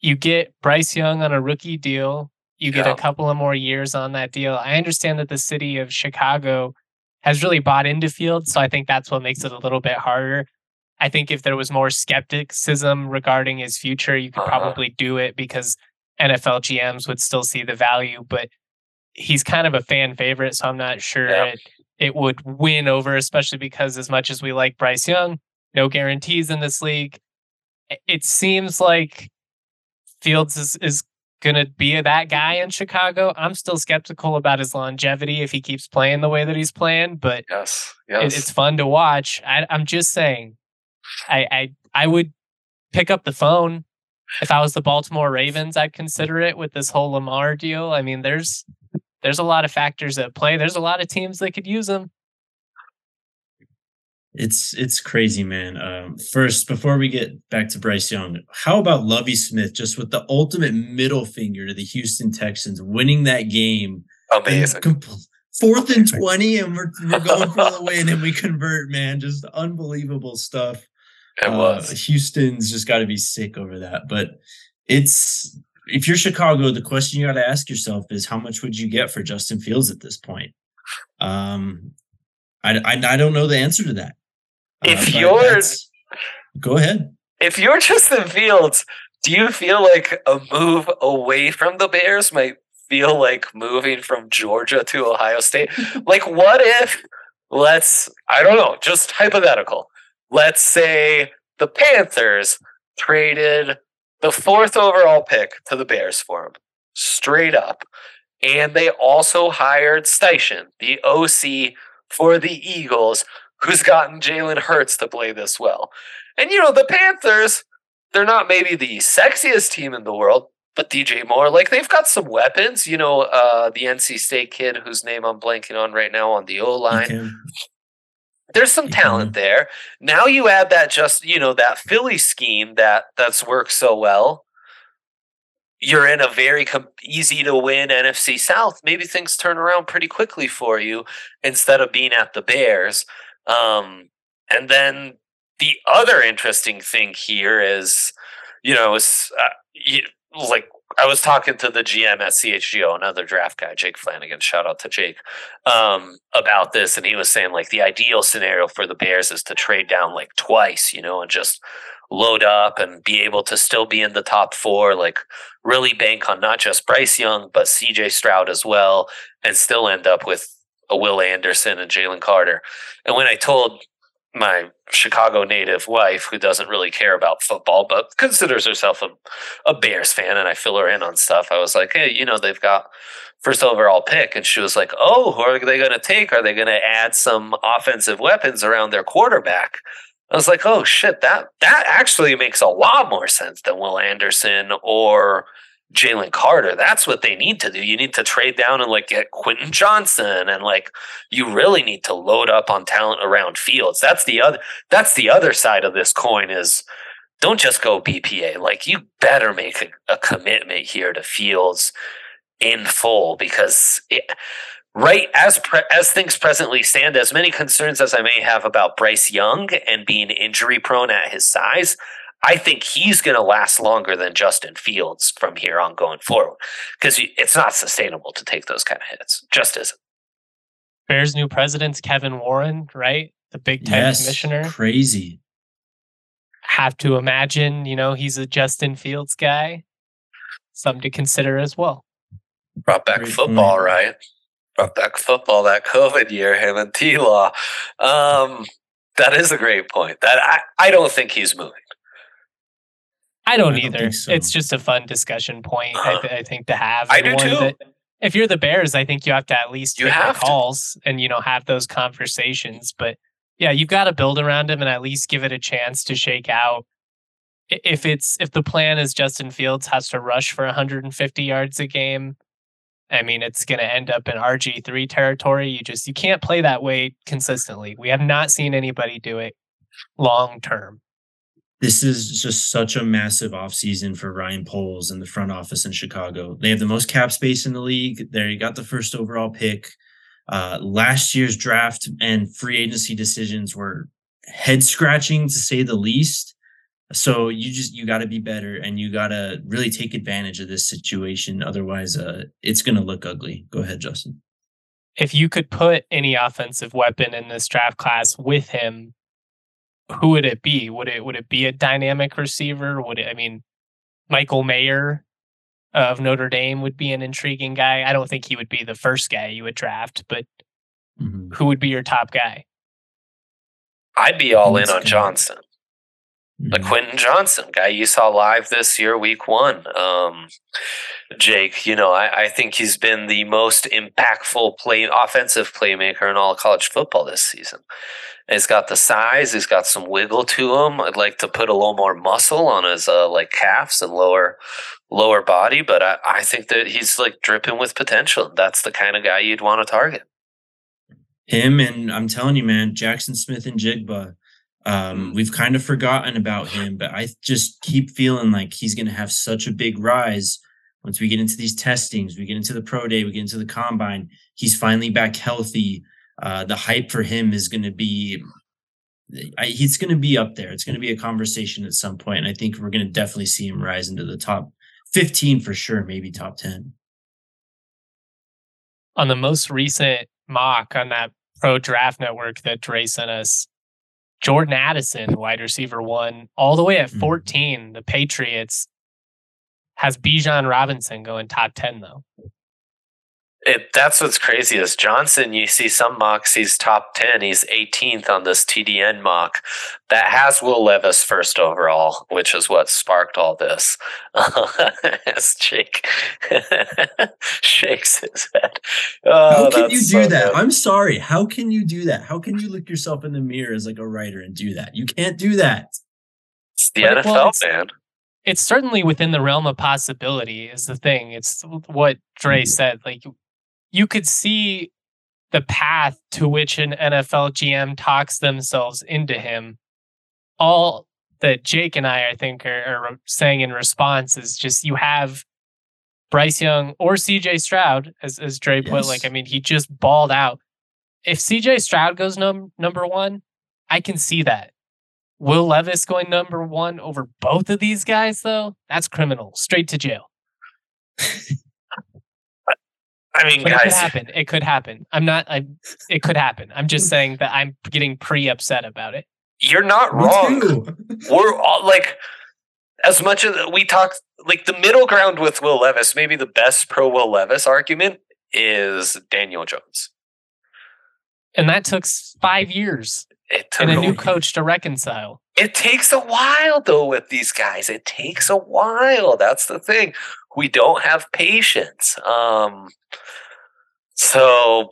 You get Bryce Young on a rookie deal. You get yeah. a couple of more years on that deal. I understand that the city of Chicago has really bought into Fields, so I think that's what makes it a little bit harder. I think if there was more skepticism regarding his future, you could uh-huh. probably do it because NFL GMs would still see the value, but he's kind of a fan favorite, so I'm not sure yeah. it, it would win over, especially because as much as we like Bryce Young, no guarantees in this league. It seems like Fields is, is going to be that guy in Chicago. I'm still skeptical about his longevity if he keeps playing the way that he's playing, but yes, yes. It, it's fun to watch. I, am just saying, I, I I would pick up the phone if I was the Baltimore Ravens. I'd consider it with this whole Lamar deal. I mean, there's there's a lot of factors at play. There's a lot of teams that could use him. It's it's crazy, man. Um, first, before we get back to Bryce Young, how about Lovie Smith just with the ultimate middle finger to the Houston Texans, winning that game? Amazing. Comp- fourth and twenty, and we're we're going for the win, and we [laughs] convert, man. Just unbelievable stuff. It was. Uh, Houston's just got to be sick over that, but it's if you're Chicago, the question you got to ask yourself is how much would you get for Justin Fields at this point? Um, I, I, I don't know the answer to that. Uh, if uh, you're, go ahead. If you're Justin Fields, do you feel like a move away from the Bears might feel like moving from Georgia to Ohio State? [laughs] like, what if, let's, I don't know, just hypothetical. Let's say the Panthers traded the fourth overall pick to the Bears for him, straight up. And they also hired Steichen, the OC for the Eagles, who's gotten Jalen Hurts to play this well. And you know, the Panthers, they're not maybe the sexiest team in the world, but DJ Moore, like they've got some weapons. You know, uh, the NC State kid whose name I'm blanking on right now on the O line. There's some talent there. Now you add that just, you know, that Philly scheme that that's worked so well. You're in a very com- easy to win NFC South. Maybe things turn around pretty quickly for you instead of being at the Bears. Um, and then the other interesting thing here is, you know, is uh, you, like I was talking to the GM at CHGO, another draft guy, Jake Flanagan. Shout out to Jake um, about this, and he was saying like the ideal scenario for the Bears is to trade down like twice, you know, and just load up and be able to still be in the top four, like really bank on not just Bryce Young but CJ Stroud as well, and still end up with a Will Anderson and Jalen Carter. And when I told my Chicago native wife, who doesn't really care about football, but considers herself a, a Bears fan, and I fill her in on stuff. I was like, hey, you know, they've got first overall pick. And she was like, oh, who are they going to take? Are they going to add some offensive weapons around their quarterback? I was like, oh shit, that that actually makes a lot more sense than Will Anderson or Jalen Carter. That's what they need to do. You need to trade down and like get Quentin Johnston and like you really need to load up on talent around fields. That's the other that's the other side of this coin is don't just go BPA. Like you better make a, a commitment here to fields in full because it, right as pre, as things presently stand as many concerns as I may have about Bryce Young and being injury prone at his size, I think he's going to last longer than Justin Fields from here on going forward because it's not sustainable to take those kind of hits. Just isn't. Bears' new president's Kevin Warren, right? The Big Ten yes, commissioner. Crazy. Have to imagine, you know, he's a Justin Fields guy. Something to consider as well. Brought back Great football, point. right? Brought back football that COVID year, him and T Law. Um, that is a great point. That I, I don't think he's moving. I don't I don't either. so. It's just a fun discussion point. I, th- I think, to have. [gasps] I do too. that- if you're the Bears, I think you have to at least You have the to. calls and you know have those conversations. But yeah, you've got to build around him and at least give it a chance to shake out. If it's if the plan is Justin Fields has to rush for 150 yards a game, I mean it's going to end up in RG three territory. You just you can't play that way consistently. We have not seen anybody do it long term. This is just such a massive offseason for Ryan Poles and the front office in Chicago. They have the most cap space in the league. They got the first overall pick. Uh, last year's draft and free agency decisions were head scratching to say the least. So you just you got to be better and you got to really take advantage of this situation. Otherwise, uh, it's going to look ugly. Go ahead, Justin. if you could put any offensive weapon in this draft class with him, who would it be? Would it would it be a dynamic receiver? Would it? I mean, Michael Mayer of Notre Dame would be an intriguing guy. I don't think he would be the first guy you would draft, but Mhm. who would be your top guy? I'd be all in on good. Johnston. Like Mhm. Quentin Johnston, guy you saw live this year, week one. Um, Jake, you know, I, I think he's been the most impactful play offensive playmaker in all of college football this season. He's got the size, he's got some wiggle to him. I'd like to put a little more muscle on his uh, like calves and lower lower body, but I, I think that he's like dripping with potential. That's the kind of guy you'd want to target. him and I'm telling you, man, Jaxon Smith-Njigba. Um, Mm. we've kind of forgotten about [sighs] him, but I just keep feeling like he's going to have such a big rise once we get into these testings. We get into the pro day, we get into the combine. He's finally back healthy. Uh, the hype for him is going to be. I, he's going to be up there. It's going to be a conversation at some point, and I think we're going to definitely see him rise into the top fifteen for sure, maybe top ten. On the most recent mock on that Pro Draft Network that Dre sent us, Jordan Addison, wide receiver one, all the way at Mhm. 14, the Patriots has Bijan Robinson going top 10 though. It, that's what's crazy is Johnston. You see some mocks, he's top 10. He's 18th on this TDN mock that has Will Levis first overall, which is what sparked all this. [laughs] As Jake [laughs] shakes his head. Oh, How can you do so that? good. I'm sorry. How can you do that? How can you look yourself in the mirror as like a writer and do that? You can't do that. It's the But, NFL, well, it's- man. It's certainly within the realm of possibility, is the thing. It's what Dre Mhm. said. Like you could see the path to which an NFL GM talks themselves into him. All that Jake and I, I think, are, are saying in response is just you have Bryce Young or CJ Stroud, as, as Dre put, Yes. like, I mean, he just balled out. If CJ Stroud goes num- number one, I can see that. Will Levis going number one over both of these guys, though, that's criminal. Straight to jail. [laughs] I mean, But it could happen. It could happen. I'm not. I. It could happen. I'm just saying that I'm getting pre upset about it. you're not wrong. we're all like as much as we talk like the middle ground with Will Levis, maybe the best pro Will Levis argument is Daniel Jones. And that took five years It took and a a- new coach to reconcile. it takes a while though with these guys. It takes a while. That's the thing. We don't have patience. Um so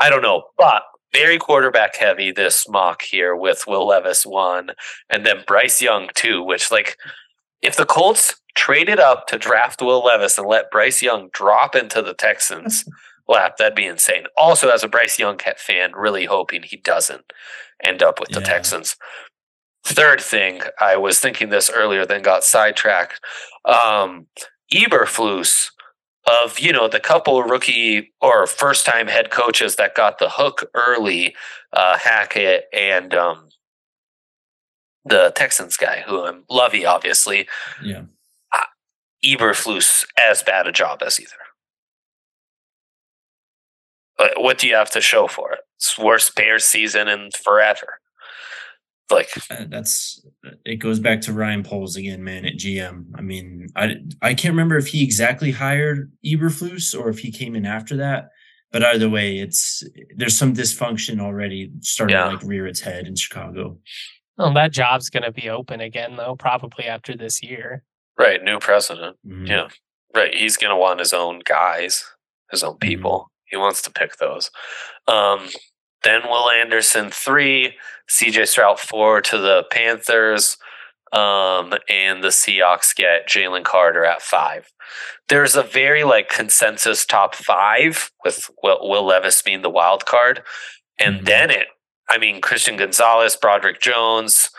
I don't know, but very quarterback heavy this mock here with Will Levis one and then Bryce Young two, which like if the Colts traded up to draft Will Levis and let Bryce Young drop into the Texans [laughs] lap, that'd be insane. Also, as a Bryce Young fan, really hoping he doesn't end up with the Yeah. Texans. Third thing, I was thinking this earlier, then got sidetracked. Um, Eberflus of you know the couple rookie or first time head coaches that got the hook early, uh, Hackett and um, the Texans guy who I'm Lovie, obviously. Yeah. Eberflus as bad a job as either. what do you have to show for it? It's worst Bears season in forever. Like uh, that's it goes back to Ryan Poles again, man, at GM. I mean, I I can't remember if he exactly hired Eberflus or if he came in after that. But either way, it's there's some dysfunction already starting yeah. to like rear its head in Chicago. Well, that job's going to be open again, though, probably after this year. Right, new president. Mm-hmm. Yeah, right. He's going to want his own guys, his own mm-hmm. people. Mm-hmm. He wants to pick those. Um, then Will Anderson three, CJ Stroud four to the Panthers, um, and the Seahawks get Jalen Carter at five. There's a very like consensus top five with Will Levis being the wild card, and mm-hmm. then it I mean, Christian Gonzalez, Broderick Jones,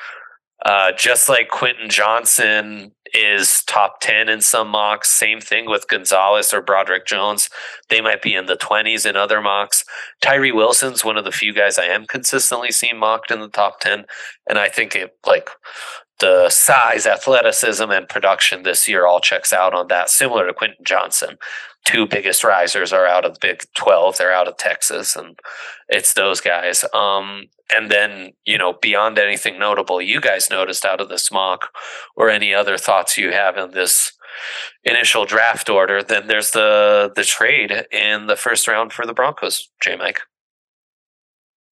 uh, just like Quentin Johnston is top 10 in some mocks. Same thing with Gonzalez or Broderick Jones. They might be in the 20s in other mocks. Tyree Wilson's one of the few guys I am consistently seeing mocked in the top 10. And I think it like the size, athleticism, and production this year all checks out on that, similar to Quentin Johnston. two biggest risers are out of the Big 12. They're out of Texas, and it's those guys. Um, and then, you know, beyond anything notable you guys noticed out of this mock or any other thoughts you have in this initial draft order, then there's the the trade in the first round for the Broncos, J Mike.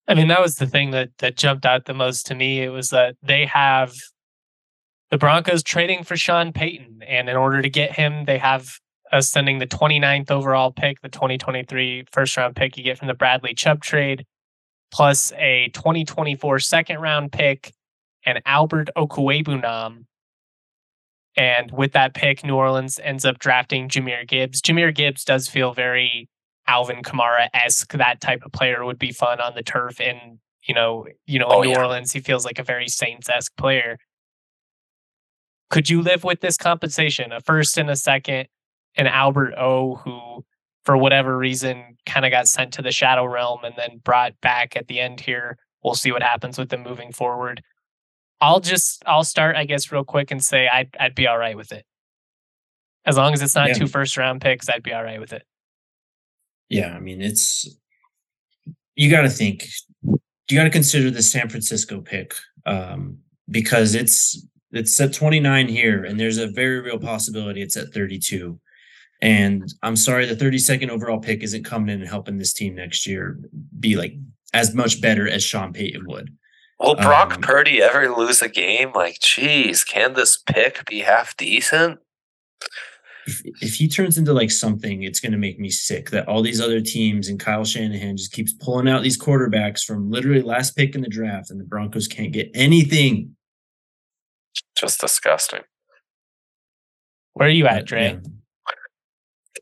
I mean, that was the thing that that jumped out the most to me. It was that they have the Broncos trading for Sean Payton, and in order to get him, they have us sending the 29th overall pick, the 2023 first round pick you get from the Bradley Chubb trade, plus a 2024 second round pick and Albert Okwuegbunam. And with that pick, New Orleans ends up drafting Jahmyr Gibbs. Jahmyr Gibbs does feel very Alvin Kamara esque. That type of player would be fun on the turf. And you know, you know, in oh, New yeah. Orleans, he feels like a very Saints esque player. Could you live with this compensation? A first and a second, and Albert O, who for whatever reason kind of got sent to the Shadow Realm and then brought back at the end here. We'll see what happens with them moving forward. I'll just I'll start, I guess, real quick and say I'd I'd be all right with it. As long as it's not yeah. two first round picks, I'd be all right with it. Yeah, I mean it's you got to think you got to consider the San Francisco pick um, because it's it's at 29 here and there's a very real possibility it's at 32 and I'm sorry, the 32nd overall pick isn't coming in and helping this team next year be like as much better as Sean Payton would. Will Brock um, Purdy ever lose a game? Like, geez, can this pick be half decent? If, if he turns into like something, it's going to make me sick that all these other teams and Kyle Shanahan just keeps pulling out these quarterbacks from literally last pick in the draft, and the Broncos can't get anything. Just disgusting. Where are you at, Dre? Yeah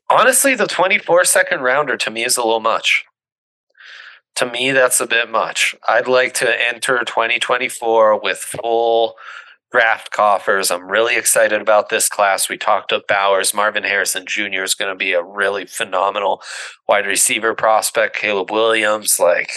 honestly, the 24 second rounder to me is a little much. To me, that's a bit much. I'd like to enter 2024 with full draft coffers. I'm really excited about this class. We talked of Bowers. Marvin Harrison Jr. is going to be a really phenomenal wide receiver prospect. Caleb Williams, like,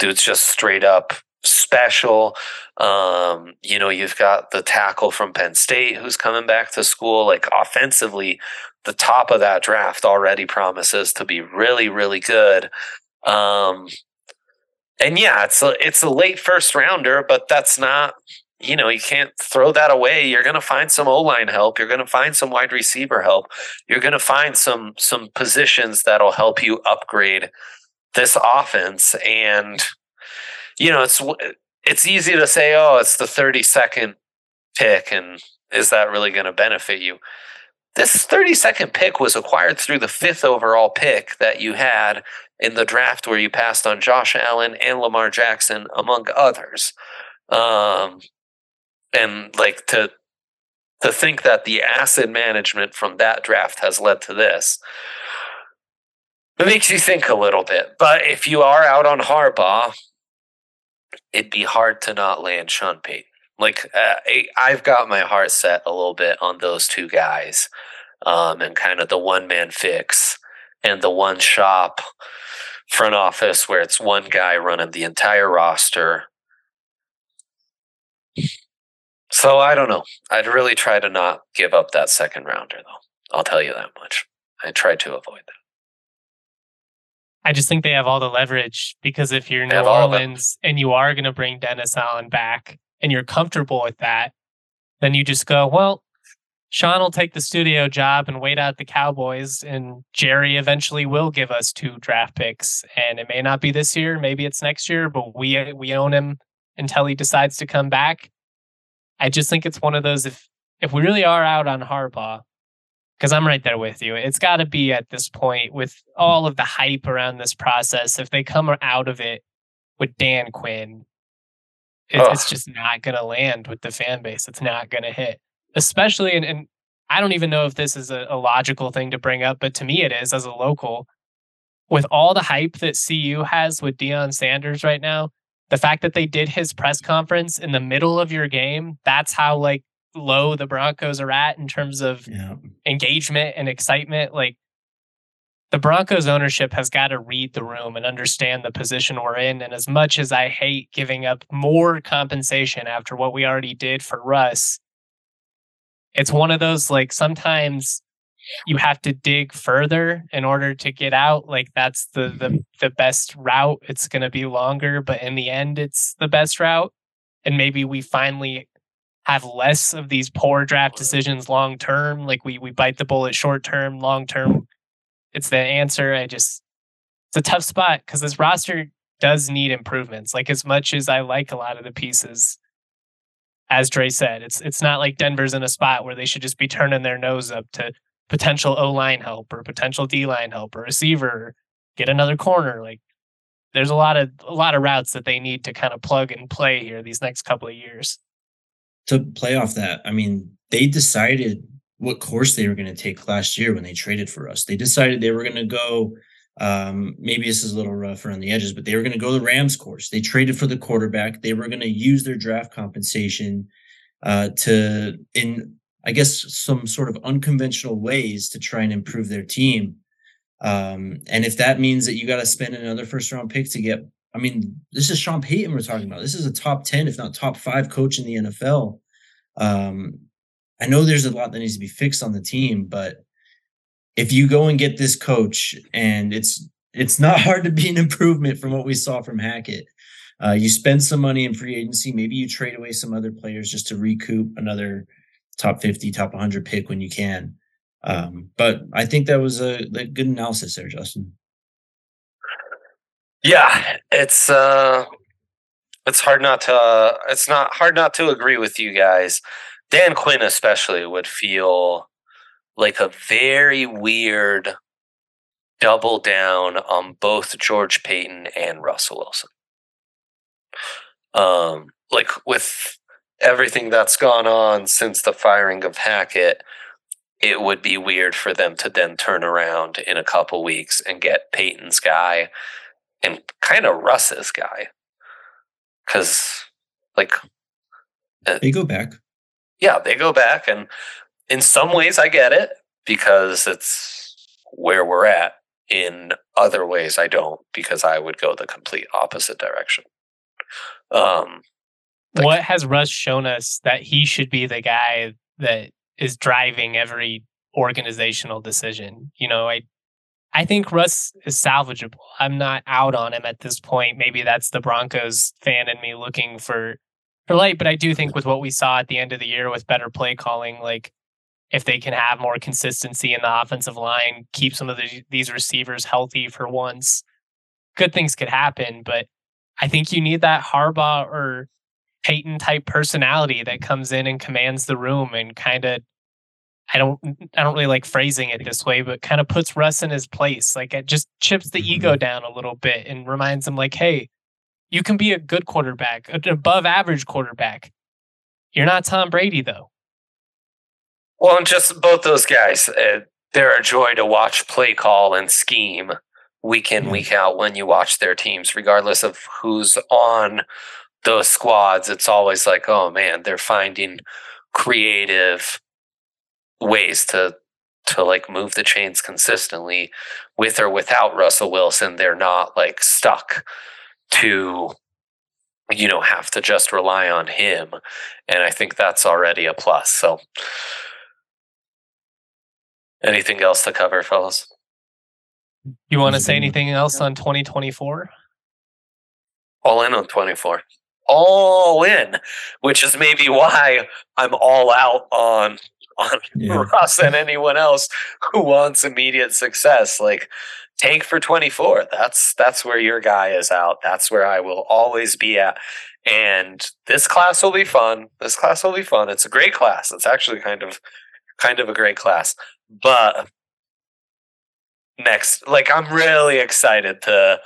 dude's just straight up special. Um, you know, you've got the tackle from Penn State who's coming back to school. Like offensively, the top of that draft already promises to be really, really good. Um, and yeah, it's a it's a late first rounder, but that's not you know you can't throw that away. You're going to find some O line help. You're going to find some wide receiver help. You're going to find some some positions that'll help you upgrade this offense. And you know it's it's easy to say, oh, it's the 32nd pick, and is that really going to benefit you? This 32nd pick was acquired through the fifth overall pick that you had in the draft where you passed on Josh Allen and Lamar Jackson, among others. Um, and like to to think that the asset management from that draft has led to this. It makes you think a little bit. But if you are out on Harbaugh, it'd be hard to not land Sean Payton. Like uh, I've got my heart set a little bit on those two guys, um, and kind of the one man fix and the one shop front office where it's one guy running the entire roster. So I don't know. I'd really try to not give up that second rounder, though. I'll tell you that much. I try to avoid that. I just think they have all the leverage because if you're New Orleans and you are going to bring Dennis Allen back and you're comfortable with that, then you just go, well, Sean will take the studio job and wait out the Cowboys, and Jerry eventually will give us two draft picks. And it may not be this year, maybe it's next year, but we we own him until he decides to come back. I just think it's one of those if if we really are out on Harbaugh, because I'm right there with you, it's got to be at this point with all of the hype around this process. If they come out of it with Dan Quinn, it, it's just not going to land with the fan base. It's not going to hit especially and, and I don't even know if this is a, a logical thing to bring up, but to me it is as a local. With all the hype that CU has with Deion Sanders right now, the fact that they did his press conference in the middle of your game, that's how like low the Broncos are at in terms of yeah. engagement and excitement. Like the Broncos ownership has got to read the room and understand the position we're in. And as much as I hate giving up more compensation after what we already did for Russ, it's one of those like sometimes you have to dig further in order to get out like that's the the, mm-hmm. the best route it's going to be longer but in the end it's the best route and maybe we finally have less of these poor draft decisions long term like we we bite the bullet short term long term it's the answer i just it's a tough spot because this roster does need improvements like as much as i like a lot of the pieces as Dre said, it's it's not like Denver's in a spot where they should just be turning their nose up to potential O line help or potential D line help or receiver, get another corner. Like there's a lot of a lot of routes that they need to kind of plug and play here these next couple of years. To play off that, I mean, they decided what course they were going to take last year when they traded for us. They decided they were going to go um, maybe this is a little rough around the edges, but they were going to go the Rams course. They traded for the quarterback. They were going to use their draft compensation uh, to, in I guess, some sort of unconventional ways to try and improve their team. Um, and if that means that you got to spend another first round pick to get, I mean, this is Sean Payton we're talking about. This is a top 10, if not top five coach in the NFL. Um, I know there's a lot that needs to be fixed on the team, but if you go and get this coach and it's it's not [laughs] hard to be an improvement from what we saw from Hackett. Uh, you spend some money in free agency. Maybe you trade away some other players just to recoup another top 50, top 100 pick when you can. Um, but I think that was a, a, good analysis there, Justin. Yeah, it's uh, it's hard not to uh, it's not hard not to agree with you guys. Dan Quinn especially would feel like a very weird double down on both George Paton and Russell Wilson. Um, like with everything that's gone on since the firing of Hackett, it would be weird for them to then turn around in a couple weeks and get Paton's guy and kind of Russ's guy. Cause like uh they go back. Yeah, they go back and in some ways I get it because it's where we're at. In other ways I don't because I would go the complete opposite direction. Um like, what has Russ shown us that he should be the guy that is driving every organizational decision? You know, I I think Russ is salvageable. I'm not out on him at this point. Maybe that's the Broncos fan in me looking for for light, but I do think with what we saw at the end of the year with better play calling, like if they can have more consistency in the offensive line, keep some of the, these receivers healthy for once, good things could happen. But I think you need that Harbaugh or Payton type personality that comes in and commands the room and kind of I don't I don't really like phrasing it this way, but kind of puts Russ in his place. Like it just chips the ego mm-hmm. down a little bit and reminds him like, hey, you can be a good quarterback, an above average quarterback. You're not Tom Brady though. Well, and just both those guys, uh, they're a joy to watch play call and scheme week in, week out when you watch their teams, regardless of who's on those squads. It's always like, oh man, they're finding creative ways to to like move the chains consistently with or without Russell Wilson. They're not like stuck to you know have to just rely on him and i think that's already a plus so Anything else to cover, fellas? You want to say anything else on 2024? All in on 24. All in, which is maybe why I'm all out on on [laughs] yeah. Russ and anyone else who wants immediate success. Like tank for 24. That's that's where your guy is out. That's where I will always be at. And this class will be fun. This class will be fun. It's a great class. It's actually kind of kind of a great class. But next like I'm really excited to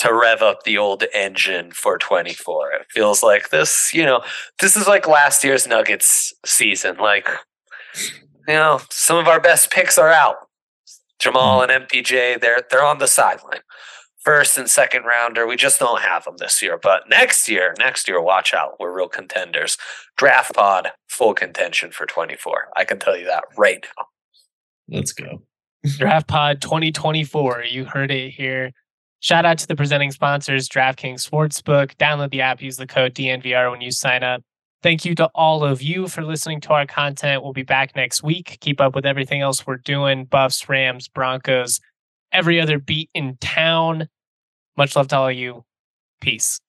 to rev up the old engine for 24. It feels like this, you know, this is like last year's Nuggets season. Like, you know, some of our best picks are out. Jamal mm-hmm. and MPJ, they're they're on the sideline. First and second rounder, we just don't have them this year. But next year, next year, watch out. We're real contenders. Draft pod, full contention for 24. I can tell you that right now. Let's go. Draft pod 2024. You heard it here. Shout out to the presenting sponsors, DraftKings Sportsbook. Download the app, use the code DNVR when you sign up. Thank you to all of you for listening to our content. We'll be back next week. Keep up with everything else we're doing Buffs, Rams, Broncos, every other beat in town. Much love to all of you. Peace.